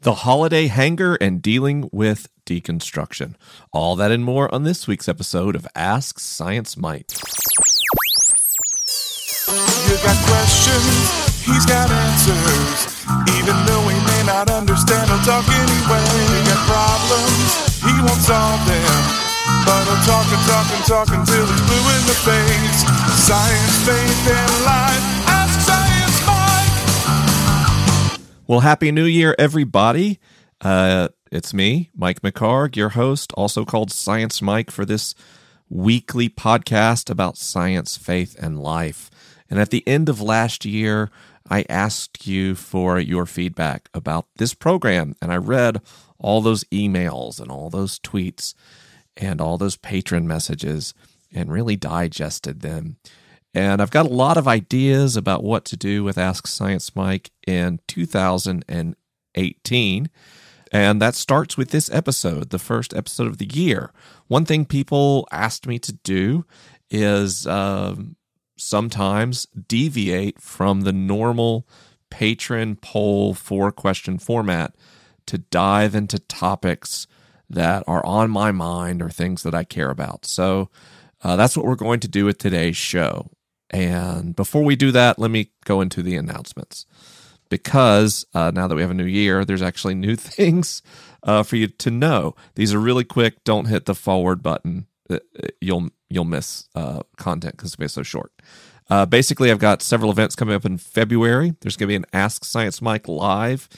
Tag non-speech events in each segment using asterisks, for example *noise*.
the holiday hangover, and dealing with deconstruction. All that and more on this week's episode of Ask Science Mike. You got questions, he's got answers. Even though he may not understand, talk anyway. Got problems, he won't solve them. But he'll talk and talk and talk until he's blue in the face. Science, faith, and life. Well, Happy New Year, everybody. Uh, it's me, Mike McHargue, your host, also called Science Mike, for this weekly podcast about science, faith, and life. And at the end of last year, I asked you for your feedback about this program, and I read all those emails and all those tweets and all those patron messages and really digested them. And I've got a lot of ideas about what to do with Ask Science Mike in 2018. And that starts with this episode, the first episode of the year. One thing people asked me to do is um, sometimes deviate from the normal patron poll four question format to dive into topics that are on my mind or things that I care about. So uh, that's what we're going to do with today's show. And before we do that, let me go into the announcements. Because uh, now that we have a new year, there's actually new *laughs* things uh, for you to know. These are really quick. Don't hit the forward button. Uh, you'll you'll miss uh, content because it's so short. Uh, basically, I've got several events coming up in February. There's going to be an Ask Science Mike live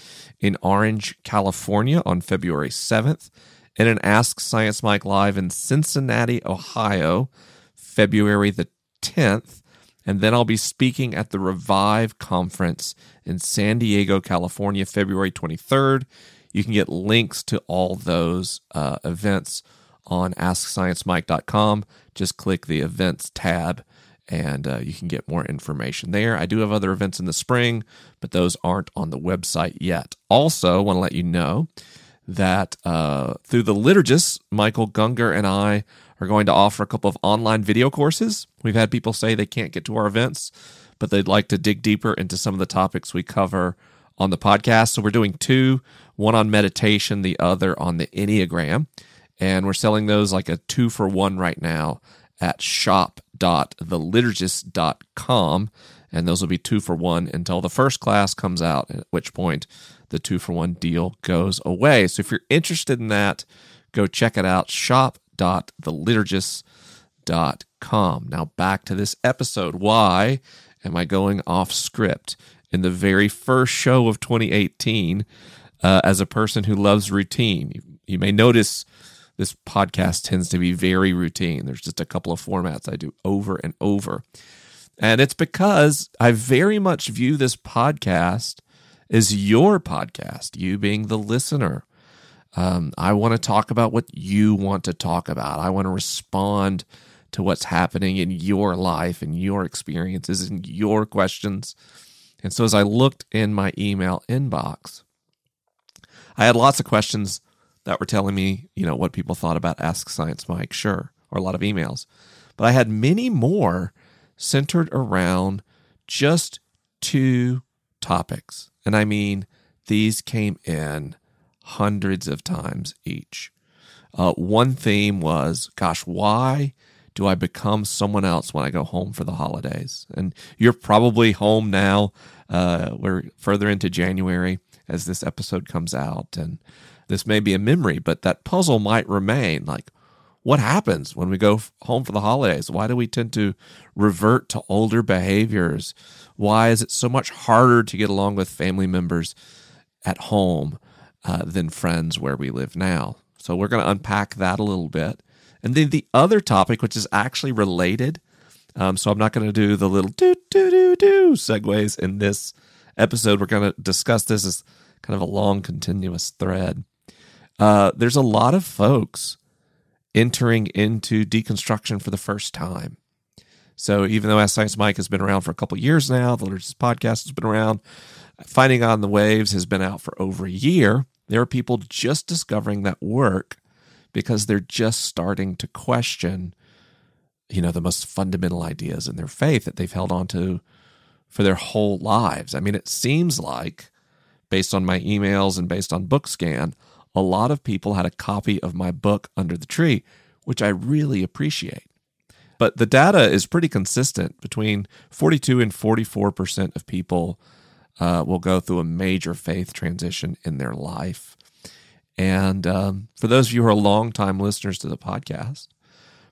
in Orange, California on February 7th, and an Ask Science Mike live in Cincinnati, Ohio, February the 10th. And then I'll be speaking at the Revive Conference in San Diego, California, February 23rd. You can get links to all those uh, events on AskScienceMike.com. Just click the events tab and uh, you can get more information there. I do have other events in the spring, but those aren't on the website yet. Also, want to let you know that uh, through the liturgists, Michael Gungor and I are going to offer a couple of online video courses. We've had people say they can't get to our events, but they'd like to dig deeper into some of the topics we cover on the podcast. So we're doing two one on meditation, the other on the Enneagram. And we're selling those like a two for one right now at shop.theliturgist.com. And those will be two for one until the first class comes out, at which point the two for one deal goes away. So if you're interested in that, go check it out shop.theliturgist.com. Now back to this episode. Why am I going off script in the very first show of 2018 uh, as a person who loves routine? You, you may notice this podcast tends to be very routine. There's just a couple of formats I do over and over. And it's because I very much view this podcast as your podcast, you being the listener. Um, I want to talk about what you want to talk about. I want to respond to what's happening in your life and your experiences and your questions. And so as I looked in my email inbox, I had lots of questions that were telling me, you know, what people thought about Ask Science Mike, sure, or a lot of emails. But I had many more centered around just two topics. And I mean, these came in hundreds of times each. Uh, one theme was, gosh, why do I become someone else when I go home for the holidays? And you're probably home now. Uh, we're further into January as this episode comes out. And this may be a memory, but that puzzle might remain. Like, what happens when we go home for the holidays? Why do we tend to revert to older behaviors? Why is it so much harder to get along with family members at home uh, than friends where we live now? So, we're going to unpack that a little bit. And then the other topic, which is actually related, um, so I'm not going to do the little do do do do segues in this episode. We're going to discuss this as kind of a long, continuous thread. Uh, there's a lot of folks entering into deconstruction for the first time. So even though Ask Science Mike has been around for a couple years now, the Liturgist podcast has been around, Finding on the Waves has been out for over a year. There are people just discovering that work because they're just starting to question, you know, the most fundamental ideas in their faith that they've held on to for their whole lives. I mean, it seems like based on my emails and based on BookScan, a lot of people had a copy of my book under the tree, which I really appreciate. But the data is pretty consistent between 42 and 44% of people uh, will go through a major faith transition in their life. And um, for those of you who are longtime listeners to the podcast,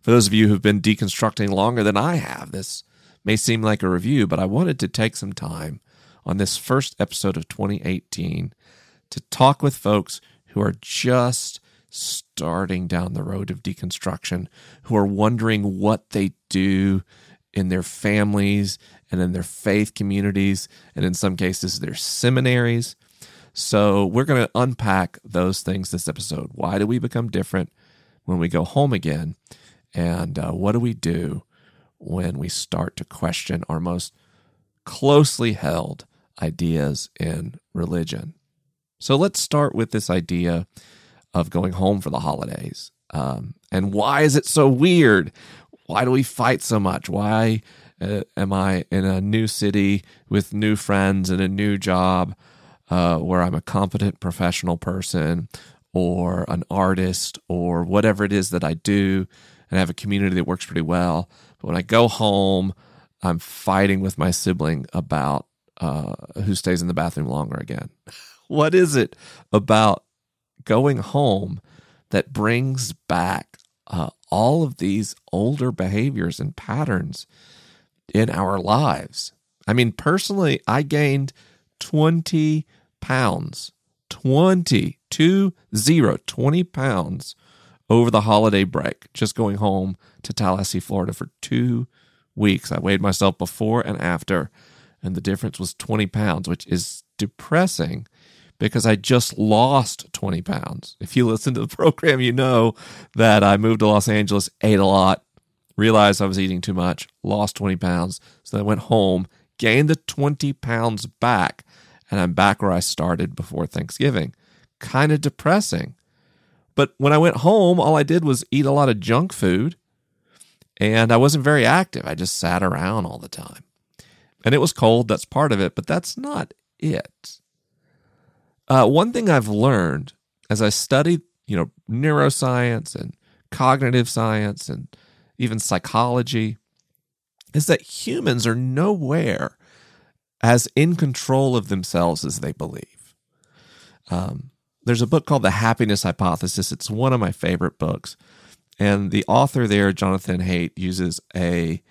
for those of you who've been deconstructing longer than I have, this may seem like a review, but I wanted to take some time on this first episode of 2018 to talk with folks who are just starting down the road of deconstruction, who are wondering what they do in their families and in their faith communities, and in some cases, their seminaries. So, we're going to unpack those things this episode. Why do we become different when we go home again? And uh, what do we do when we start to question our most closely held ideas in religion? So, let's start with this idea of going home for the holidays. Um, and why is it so weird? Why do we fight so much? Why uh, am I in a new city with new friends and a new job uh, where I'm a competent professional person or an artist or whatever it is that I do and I have a community that works pretty well? But when I go home, I'm fighting with my sibling about uh, who stays in the bathroom longer again. *laughs* what is it about going home that brings back uh, all of these older behaviors and patterns in our lives. I mean, personally, I gained 20 pounds, 20, two zero, 20 pounds over the holiday break, just going home to Tallahassee, Florida for two weeks. I weighed myself before and after, and the difference was 20 pounds, which is depressing because I just lost 20 pounds. If you listen to the *laughs* program, you know that I moved to Los Angeles, ate a lot, realized I was eating too much, lost 20 pounds. So I went home, gained the 20 pounds back, and I'm back where I started before Thanksgiving. Kind of depressing. But when I went home, all I did was eat a lot of junk food and I wasn't very active. I just sat around all the time. And it was cold, that's part of it, but that's not it. Uh, one thing I've learned as I studied, you know, neuroscience and cognitive science and even psychology is that humans are nowhere as in control of themselves as they believe. Um, there's a book called The Happiness Hypothesis. It's one of my favorite books. And the author there, Jonathan Haidt, uses a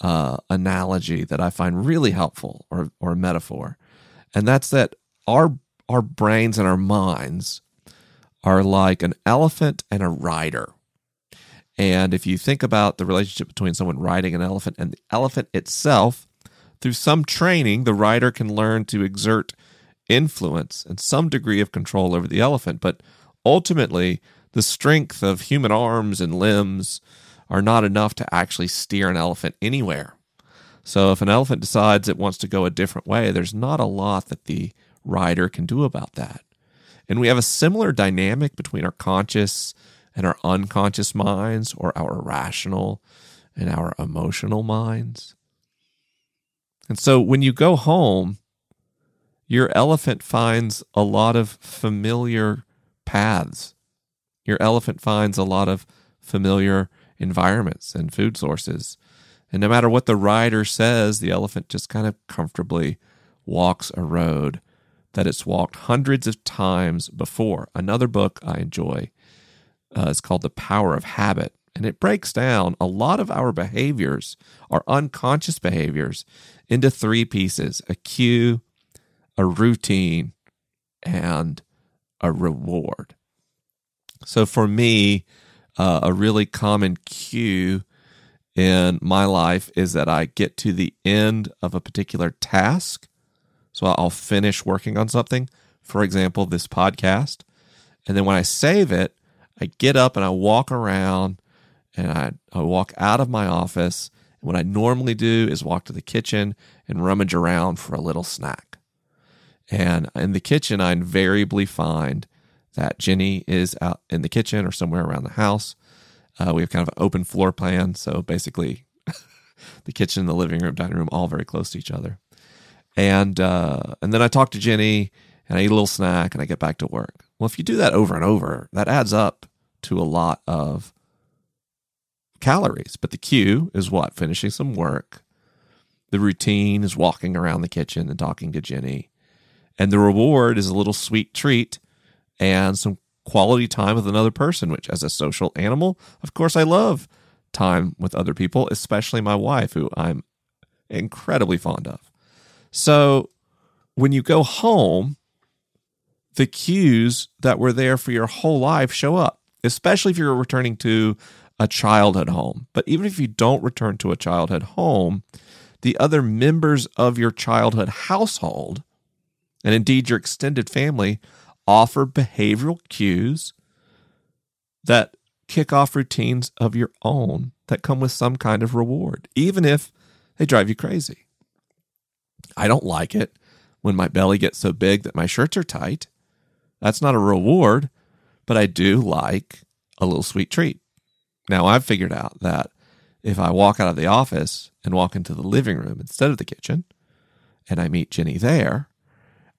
uh, analogy that I find really helpful or, or a metaphor. And that's that our our brains and our minds are like an elephant and a rider. And if you think about the relationship between someone riding an elephant and the elephant itself, through some training, the rider can learn to exert influence and some degree of control over the elephant. But ultimately, the strength of human arms and limbs are not enough to actually steer an elephant anywhere. So if an elephant decides it wants to go a different way, there's not a lot that the rider can do about that. And we have a similar dynamic between our conscious and our unconscious minds, or our rational and our emotional minds. And so when you go home, your elephant finds a lot of familiar paths. Your elephant finds a lot of familiar environments and food sources. And no matter what the rider says, the elephant just kind of comfortably walks a road that it's walked hundreds of times before. Another book I enjoy uh, is called The Power of Habit, and it breaks down a lot of our behaviors, our unconscious behaviors, into three pieces a cue, a routine, and a reward. So for me, uh, a really common cue in my life is that I get to the end of a particular task so I'll finish working on something, for example, this podcast. And then when I save it, I get up and I walk around and I, I walk out of my office. And what I normally do is walk to the kitchen and rummage around for a little snack. And in the kitchen, I invariably find that Jenny is out in the kitchen or somewhere around the house. Uh, we have kind of an open floor plan. So basically, *laughs* the kitchen, the living room, dining room, all very close to each other and uh, and then I talk to Jenny, and I eat a little snack and I get back to work. Well, if you do that over and over, that adds up to a lot of calories. But the cue is what? Finishing some work. The routine is walking around the kitchen and talking to Jenny. And the reward is a little sweet treat and some quality time with another person, which, as a social animal, of course, I love time with other people, especially my wife, who I'm incredibly fond of. So when you go home, the cues that were there for your whole life show up, especially if you're returning to a childhood home. But even if you don't return to a childhood home, the other members of your childhood household, and indeed your extended family, offer behavioral cues that kick off routines of your own that come with some kind of reward, even if they drive you crazy. I don't like it when my belly gets so big that my shirts are tight. That's not a reward, but I do like a little sweet treat. Now, I've figured out that if I walk out of the office and walk into the living room instead of the kitchen, and I meet Jenny there,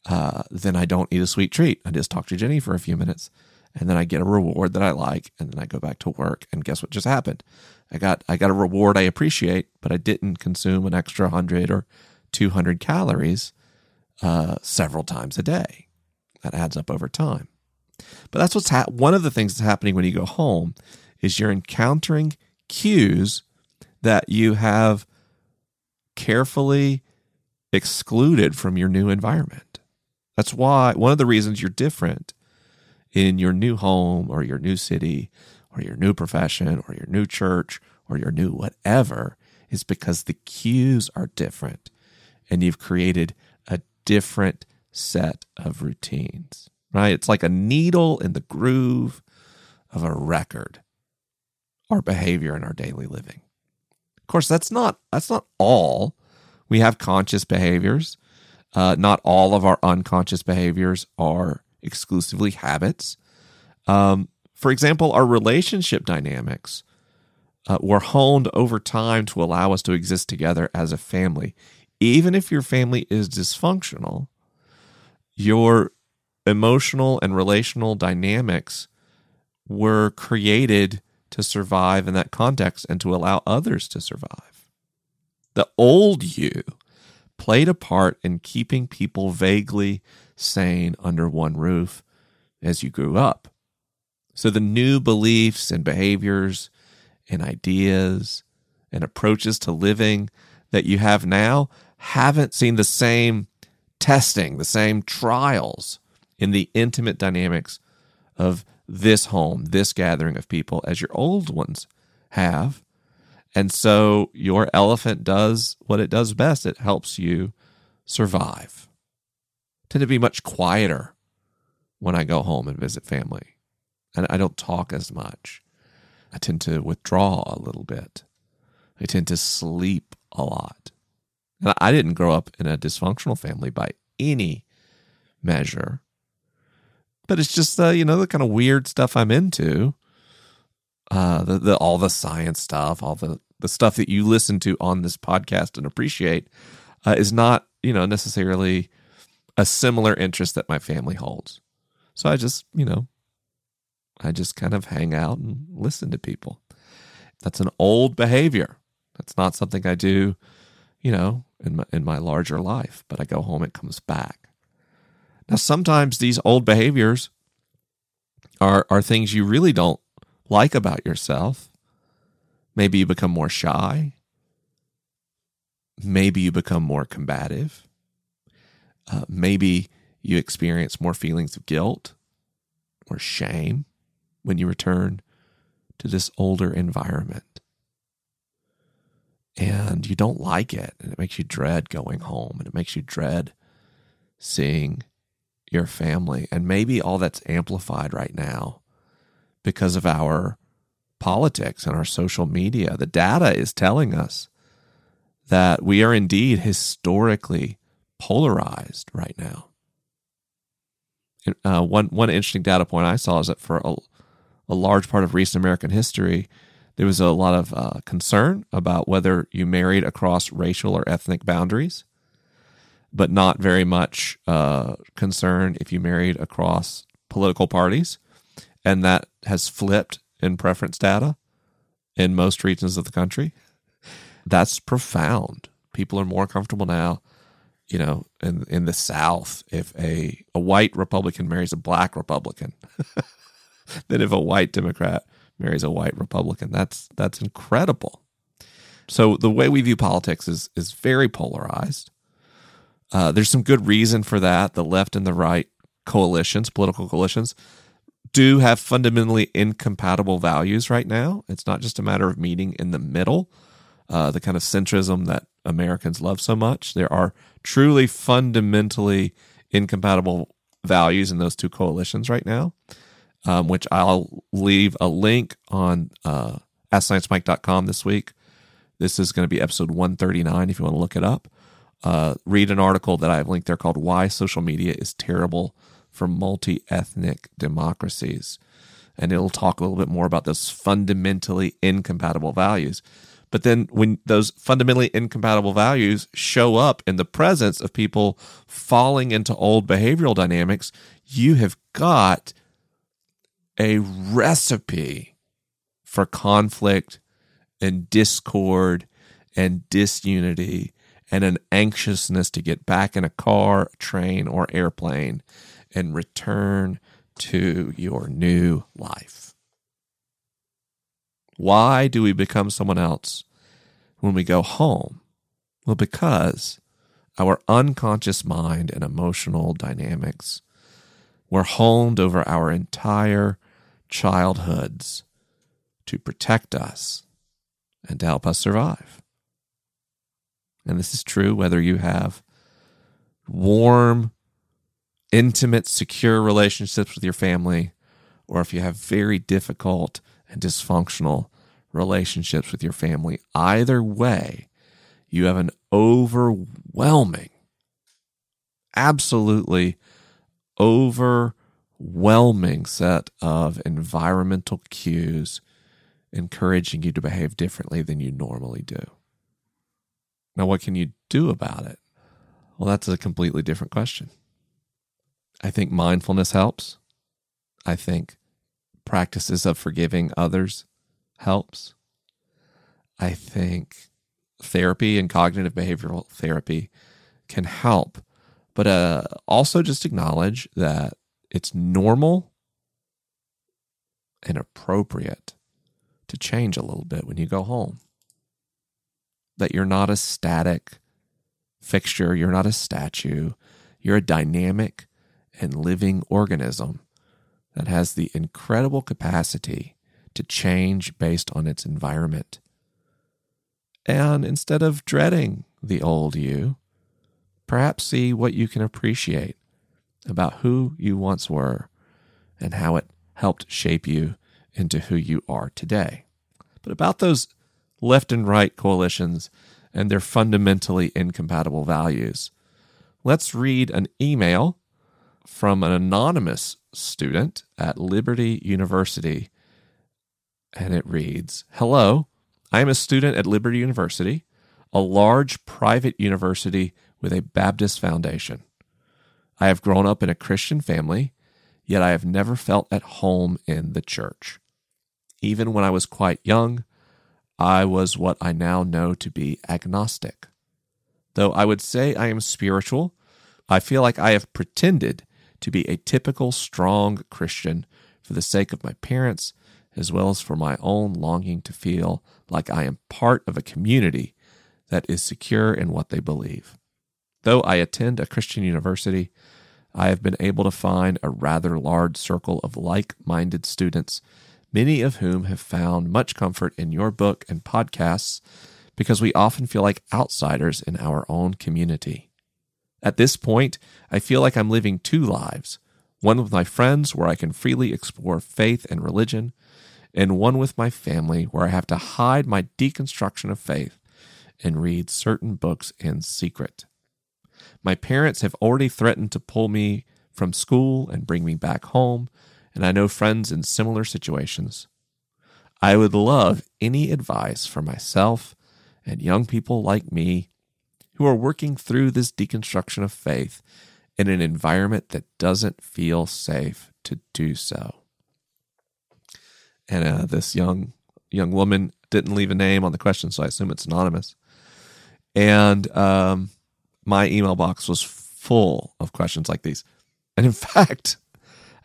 uh, then I don't eat a sweet treat. I just talk to Jenny for a few minutes, and then I get a reward that I like, and then I go back to work. And guess what just happened? I got I got a reward I appreciate, but I didn't consume an extra hundred or two hundred calories uh, several times a day. That adds up over time. But that's what's ha- one of the things that's happening when you go home is you're encountering cues that you have carefully excluded from your new environment. That's why one of the reasons you're different in your new home or your new city or your new profession or your new church or your new whatever is because the cues are different and you've created a different set of routines, right? It's like a needle in the groove of a record, our behavior in our daily living. Of course, that's not that's not all. We have conscious behaviors. Uh, not all of our unconscious behaviors are exclusively habits. Um, for example, our relationship dynamics uh, were honed over time to allow us to exist together as a family. Even if your family is dysfunctional, your emotional and relational dynamics were created to survive in that context and to allow others to survive. The old you played a part in keeping people vaguely sane under one roof as you grew up. So the new beliefs and behaviors and ideas and approaches to living that you have now haven't seen the same testing, the same trials in the intimate dynamics of this home, this gathering of people as your old ones have. And so your elephant does what it does best it helps you survive. I tend to be much quieter when I go home and visit family. And I don't talk as much. I tend to withdraw a little bit. I tend to sleep a lot. And I didn't grow up in a dysfunctional family by any measure. But it's just uh, you know the kind of weird stuff I'm into. Uh, the, the all the science stuff, all the the stuff that you listen to on this podcast and appreciate, uh, is not you know necessarily a similar interest that my family holds. So I just you know I just kind of hang out and listen to people. That's an old behavior. That's not something I do, you know, in my, in my larger life, but I go home, it comes back. Now, sometimes these old behaviors are, are things you really don't like about yourself. Maybe you become more shy. Maybe you become more combative. Uh, maybe you experience more feelings of guilt or shame when you return to this older environment. And you don't like it, and it makes you dread going home, and it makes you dread seeing your family. And maybe all that's amplified right now because of our politics and our social media. The data is telling us that we are indeed historically polarized right now. Uh, one one interesting data point I saw is that for a, a large part of recent American history, there was a lot of uh, concern about whether you married across racial or ethnic boundaries. But not very much uh, concern if you married across political parties. And that has flipped in preference data in most regions of the country. That's profound. People are more comfortable now, you know, in, in the South, if a, a white Republican marries a black Republican *laughs* than if a white Democrat marries a white Republican. That's that's incredible. So the way we view politics is is very polarized. Uh, there's some good reason for that. The left and the right coalitions, political coalitions, do have fundamentally incompatible values right now. It's not just a matter of meeting in the middle, uh, the kind of centrism that Americans love so much. There are truly fundamentally incompatible values in those two coalitions right now, um, which I'll leave a link on uh, AskScienceMike.com this week. This is going to be episode 139 if you want to look it up. Uh, read an article that I have linked there called Why Social Media is Terrible for Multi Ethnic Democracies. And it'll talk a little bit more about those fundamentally incompatible values. But then when those fundamentally incompatible values show up in the presence of people falling into old behavioral dynamics, you have got a recipe for conflict and discord and disunity and an anxiousness to get back in a car, train, or airplane and return to your new life. Why do we become someone else when we go home? Well, because our unconscious mind and emotional dynamics were honed over our entire childhoods to protect us and to help us survive. And this is true whether you have warm, intimate, secure relationships with your family, or if you have very difficult and dysfunctional relationships with your family. Either way, you have an overwhelming, absolutely overwhelming set of environmental cues encouraging you to behave differently than you normally do. Now, what can you do about it? Well, that's a completely different question. I think mindfulness helps. I think practices of forgiving others helps. I think therapy and cognitive behavioral therapy can help, but uh, also just acknowledge that it's normal and appropriate to change a little bit when you go home that you're not a static fixture, you're not a statue, you're a dynamic and living organism that has the incredible capacity to change based on its environment. And instead of dreading the old you, perhaps see what you can appreciate about who you once were and how it helped shape you into who you are today. But about those left and right coalitions and their fundamentally incompatible values. Let's read an email from an anonymous student at Liberty University. And it reads Hello, I am a student at Liberty University, a large private university with a Baptist foundation. I have grown up in a Christian family, yet I have never felt at home in the church. Even when I was quite young, I was what I now know to be agnostic. Though I would say I am spiritual, I feel like I have pretended to be a typical strong Christian for the sake of my parents, as well as for my own longing to feel like I am part of a community that is secure in what they believe. Though I attend a Christian university, I have been able to find a rather large circle of like minded students many of whom have found much comfort in your book and podcasts because we often feel like outsiders in our own community. At this point, I feel like I'm living two lives one with my friends where I can freely explore faith and religion, and one with my family where I have to hide my deconstruction of faith and read certain books in secret. My parents have already threatened to pull me from school and bring me back home and I know friends in similar situations. I would love any advice for myself and young people like me who are working through this deconstruction of faith in an environment that doesn't feel safe to do so. And uh, this young young woman didn't leave a name on the question, so I assume it's anonymous. And um, my email box was full of questions like these. And in *laughs* fact,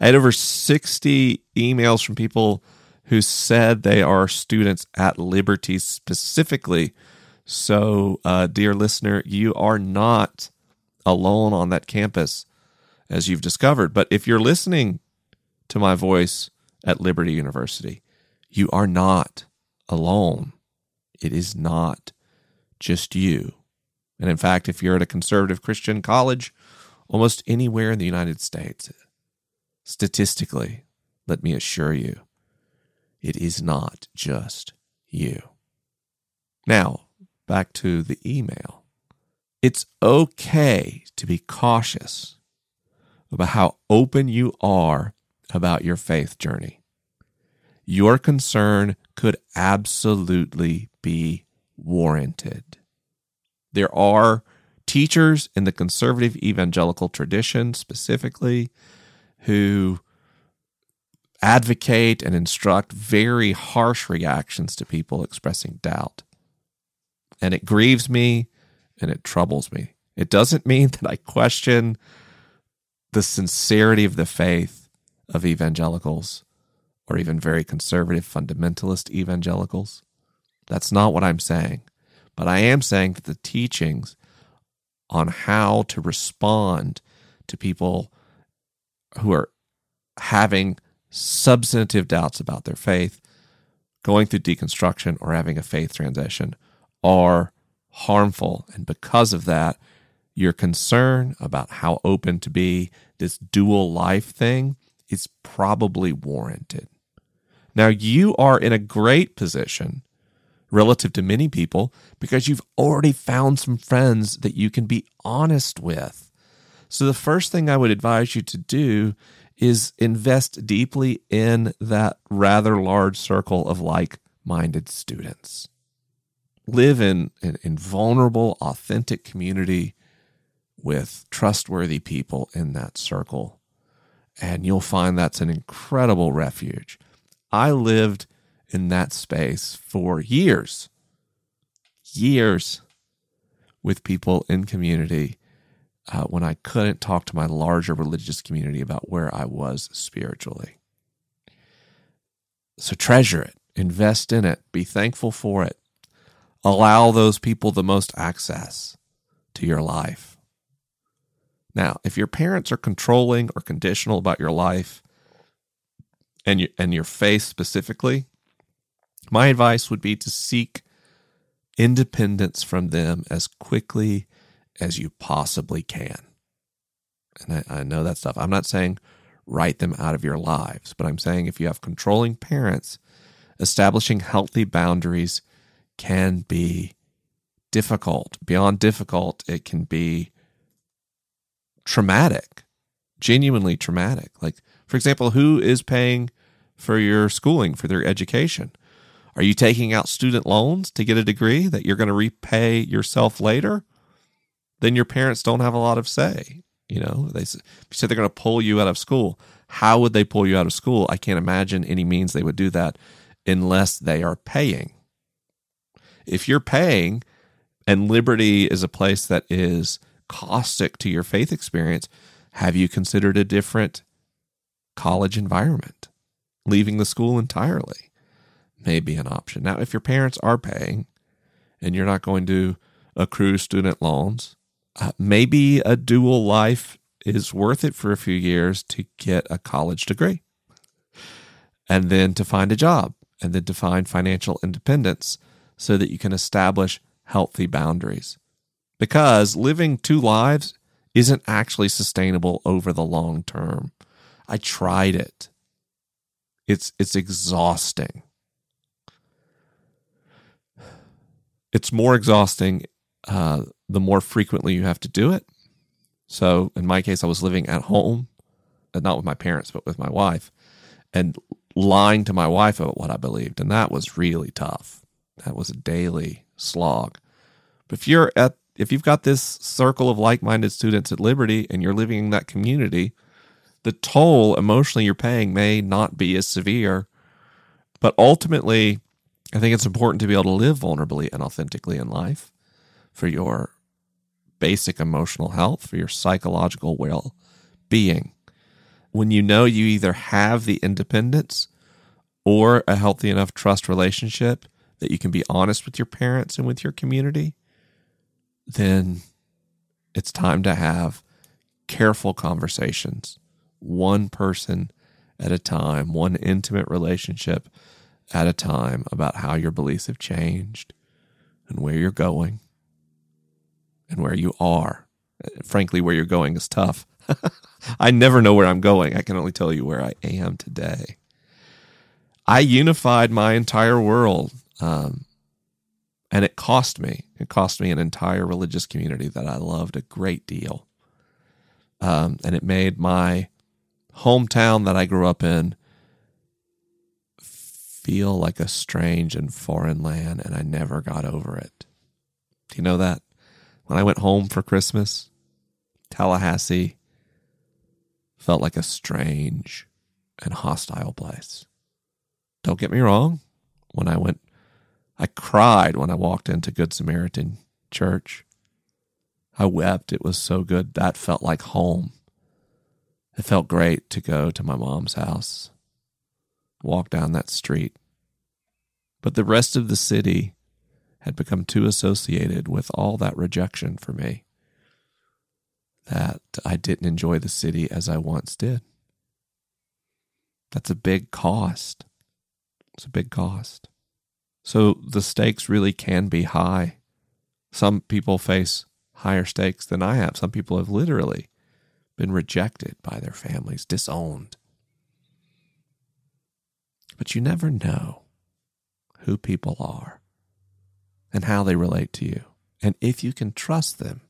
I had over 60 emails from people who said they are students at Liberty specifically. So, uh, dear listener, you are not alone on that campus, as you've discovered. But if you're listening to my voice at Liberty University, you are not alone. It is not just you. And in fact, if you're at a conservative Christian college, almost anywhere in the United States, statistically, let me assure you, it is not just you. Now, back to the email. It's okay to be cautious about how open you are about your faith journey. Your concern could absolutely be warranted. There are teachers in the conservative evangelical tradition specifically who advocate and instruct very harsh reactions to people expressing doubt. And it grieves me and it troubles me. It doesn't mean *laughs* that I question the sincerity of the faith of evangelicals or even very conservative fundamentalist evangelicals. That's not what I'm saying. But I am saying that the teachings on how to respond to people who are having substantive doubts about their faith, going through deconstruction, or having a faith transition are harmful. And because of that, your concern about how open to be this dual life thing is probably warranted. Now, you are in a great position relative to many people because you've already found some friends that you can be honest with. So, the first thing I would advise you to do is invest deeply in that rather large circle of like minded students. Live in an vulnerable, authentic community with trustworthy people in that circle. And you'll find that's an incredible refuge. I lived in that space for years, years with people in community uh, when I couldn't talk to my larger religious community about where I was spiritually. So treasure it, invest in it, be thankful for it. Allow those people the most access to your life. Now, if your parents are controlling or conditional about your life and your, and your faith specifically, my advice would be to seek independence from them as quickly as you possibly can. And I, I, know that stuff. I'm not saying write them out of your lives, but I'm saying if you have controlling parents, establishing healthy boundaries can be difficult. Beyond difficult, it can be traumatic, genuinely traumatic. Like, for example, who is paying for your schooling, for their education? Are you taking out student loans to get a degree that you're going to repay yourself later? Then your parents don't have a lot of say. You know, they said they're going to pull you out of school. How would they pull you out of school? I can't imagine any means they would do that unless they are paying. If you're paying and Liberty is a place that is caustic to your faith experience, have you considered a different college environment? Leaving the school entirely? may be an option. Now, if your parents are paying and you're not going to accrue student loans, uh, maybe a dual life is worth it for a few years to get a college degree and then to find a job and then to find financial independence so that you can establish healthy boundaries. Because living two lives isn't actually sustainable over the long term. I tried it. It's it's exhausting. it's more exhausting uh, the more frequently you have to do it. So in my case, I was living at home, not with my parents, but with my wife, and lying to my wife about what I believed. And that was really tough. That was a daily slog. But if you're at if you've got this circle of like-minded students at Liberty and you're living in that community, the toll emotionally you're paying may not be as severe, but ultimately, I think it's important to be able to live vulnerably and authentically in life for your basic emotional health, for your psychological well-being. When you know you either have the independence or a healthy enough trust relationship that you can be honest with your parents and with your community, then it's time to have careful conversations, one person at a time, one intimate relationship at a time about how your beliefs have changed and where you're going and where you are. Frankly, where you're going is tough. *laughs* I never know where I'm going. I can only tell you where I am today. I unified my entire world. Um, and it cost me. It cost me an entire religious community that I loved a great deal. Um, and it made my hometown that I grew up in feel like a strange and foreign land, and I never got over it. Do you know that? When I went home for Christmas, Tallahassee felt like a strange and hostile place. Don't get me wrong, when I went I cried when I walked into Good Samaritan Church. I wept. It was so good. That felt like home. It felt great to go to my mom's house, walk down that street. But the rest of the city had become too associated with all that rejection for me that I didn't enjoy the city as I once did. That's a big cost. It's a big cost. So the stakes really can be high. Some people face higher stakes than I have. Some people have literally been rejected by their families, disowned. But you never know who people are and how they relate to you, and if you can trust them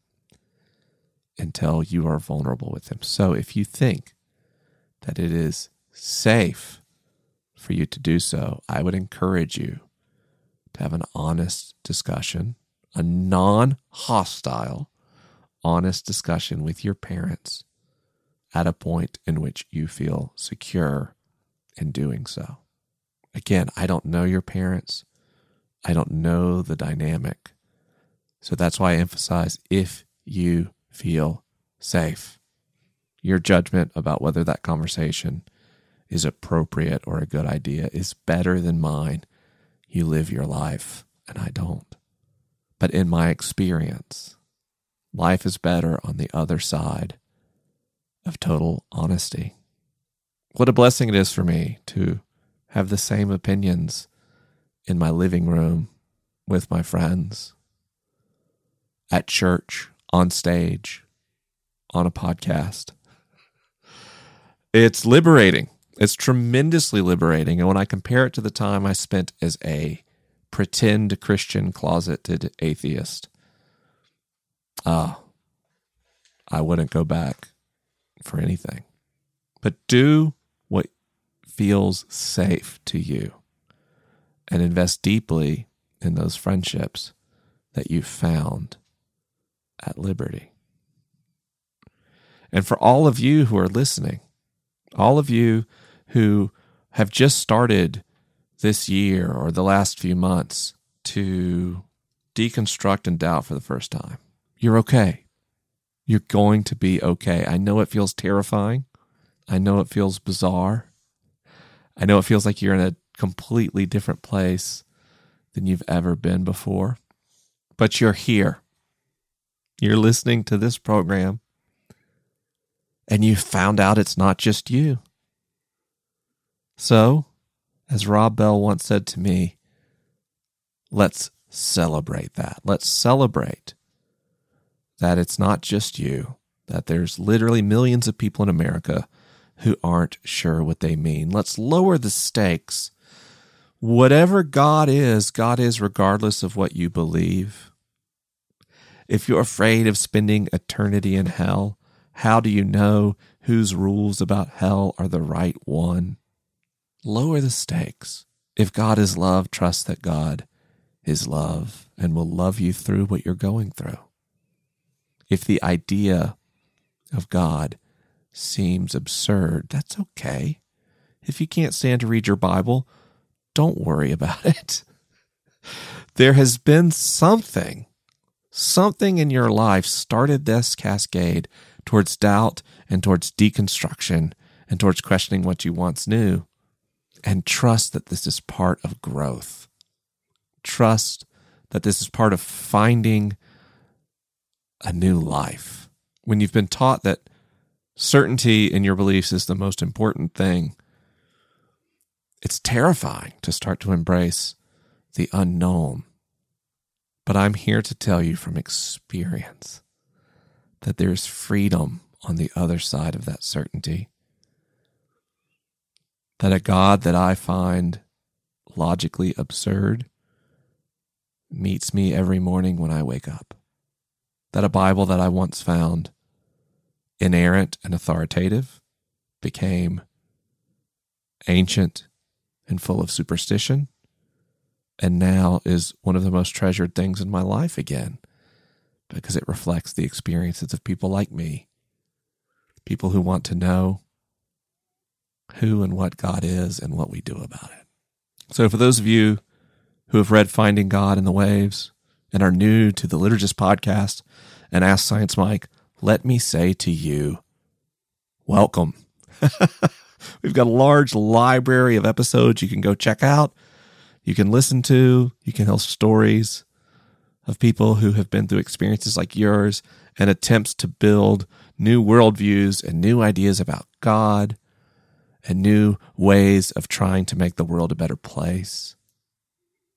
until you are vulnerable with them. So if you think that it is safe for you to do so, I would encourage you to have an honest discussion, a non hostile, honest discussion with your parents at a point in which you feel secure in doing so. Again, I don't know your parents. I don't know the dynamic. So that's why I emphasize if you feel safe. Your judgment about whether that conversation is appropriate or a good idea is better than mine you live your life and I don't. But in my experience, life is better on the other side of total honesty. What a blessing it is for me to have the same opinions in my living room with my friends, at church, on stage, on a podcast. It's liberating it's tremendously liberating. And when I compare it to the time I spent as a pretend Christian closeted atheist, ah, I wouldn't go back for anything. But do what feels safe to you and invest deeply in those friendships that you found at Liberty. And for all of you who are listening, all of you who have just started this year or the last few months to deconstruct and doubt for the first time. You're okay. You're going to be okay. I know it feels terrifying. I know it feels bizarre. I know it feels like you're in a completely different place than you've ever been before. But you're here. You're listening to this program and you found out it's not just you. So, as Rob Bell once said to me, let's celebrate that. Let's celebrate that it's not just you, that there's literally millions of people in America who aren't sure what they mean. Let's lower the stakes. Whatever God is, God is regardless of what you believe. If you're afraid of spending eternity in hell, how do you know whose rules about hell are the right one? lower the stakes. If God is love, trust that God is love and will love you through what you're going through. If the idea of God seems absurd, that's okay. If you can't stand to read your Bible, don't worry about it. There has been something, something in your life started this cascade towards doubt and towards deconstruction and towards questioning what you once knew. And trust that this is part of growth. Trust that this is part of finding a new life. When you've been taught that certainty in your beliefs is the most important thing, it's terrifying to start to embrace the unknown. But I'm here to tell you from experience that there's freedom on the other side of that certainty. That a God that I find logically absurd meets me every morning when I wake up. That a Bible that I once found inerrant and authoritative became ancient and full of superstition, and now is one of the most treasured things in my life again because it reflects the experiences of people like me, people who want to know who and what God is and what we do about it. So, for those of you who have read Finding God in the Waves and are new to the Liturgist podcast and Ask Science Mike, let me say to you, welcome. *laughs* We've got a large library of episodes you can go check out. You can listen to, you can hear stories of people who have been through experiences like yours and attempts to build new worldviews and new ideas about God and new ways of trying to make the world a better place.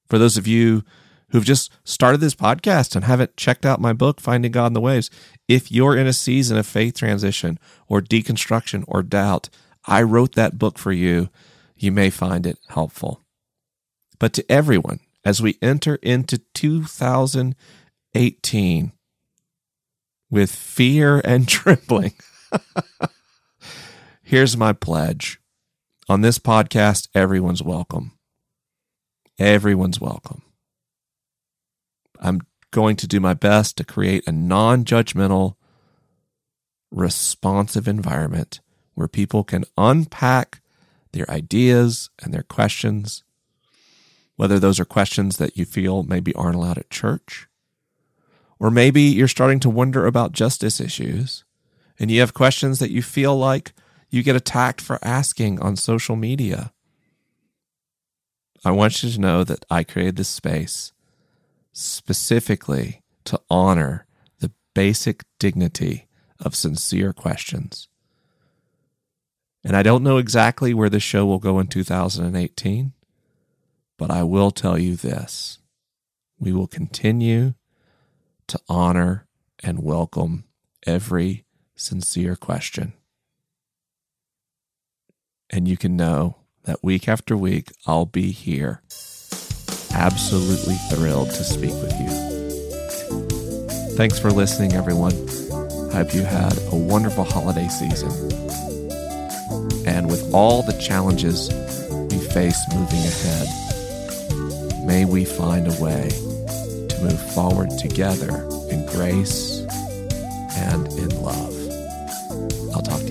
For those of you who've just started this podcast and haven't checked out my book, Finding God in the Waves, if you're in a season of faith transition or deconstruction or doubt, I wrote that book for you. You may find it helpful. But to everyone, as we enter into 2018 with fear and *laughs* trembling, here's my pledge. On this podcast, everyone's welcome. Everyone's welcome. I'm going to do my best to create a non judgmental, responsive environment where people can unpack their ideas and their questions, whether those are questions that you feel maybe aren't allowed at church, or maybe you're starting to wonder about justice issues and you have questions that you feel like you get attacked for asking on social media. I want you to know that I created this space specifically to honor the basic dignity of sincere questions. And I don't know exactly where the show will go in 2018, but I will tell you this we will continue to honor and welcome every sincere question. And you can know that week after week, I'll be here, absolutely thrilled to speak with you. Thanks for listening, everyone. I hope you had a wonderful holiday season. And with all the challenges we face moving ahead, may we find a way to move forward together in grace and in love. I'll talk to you.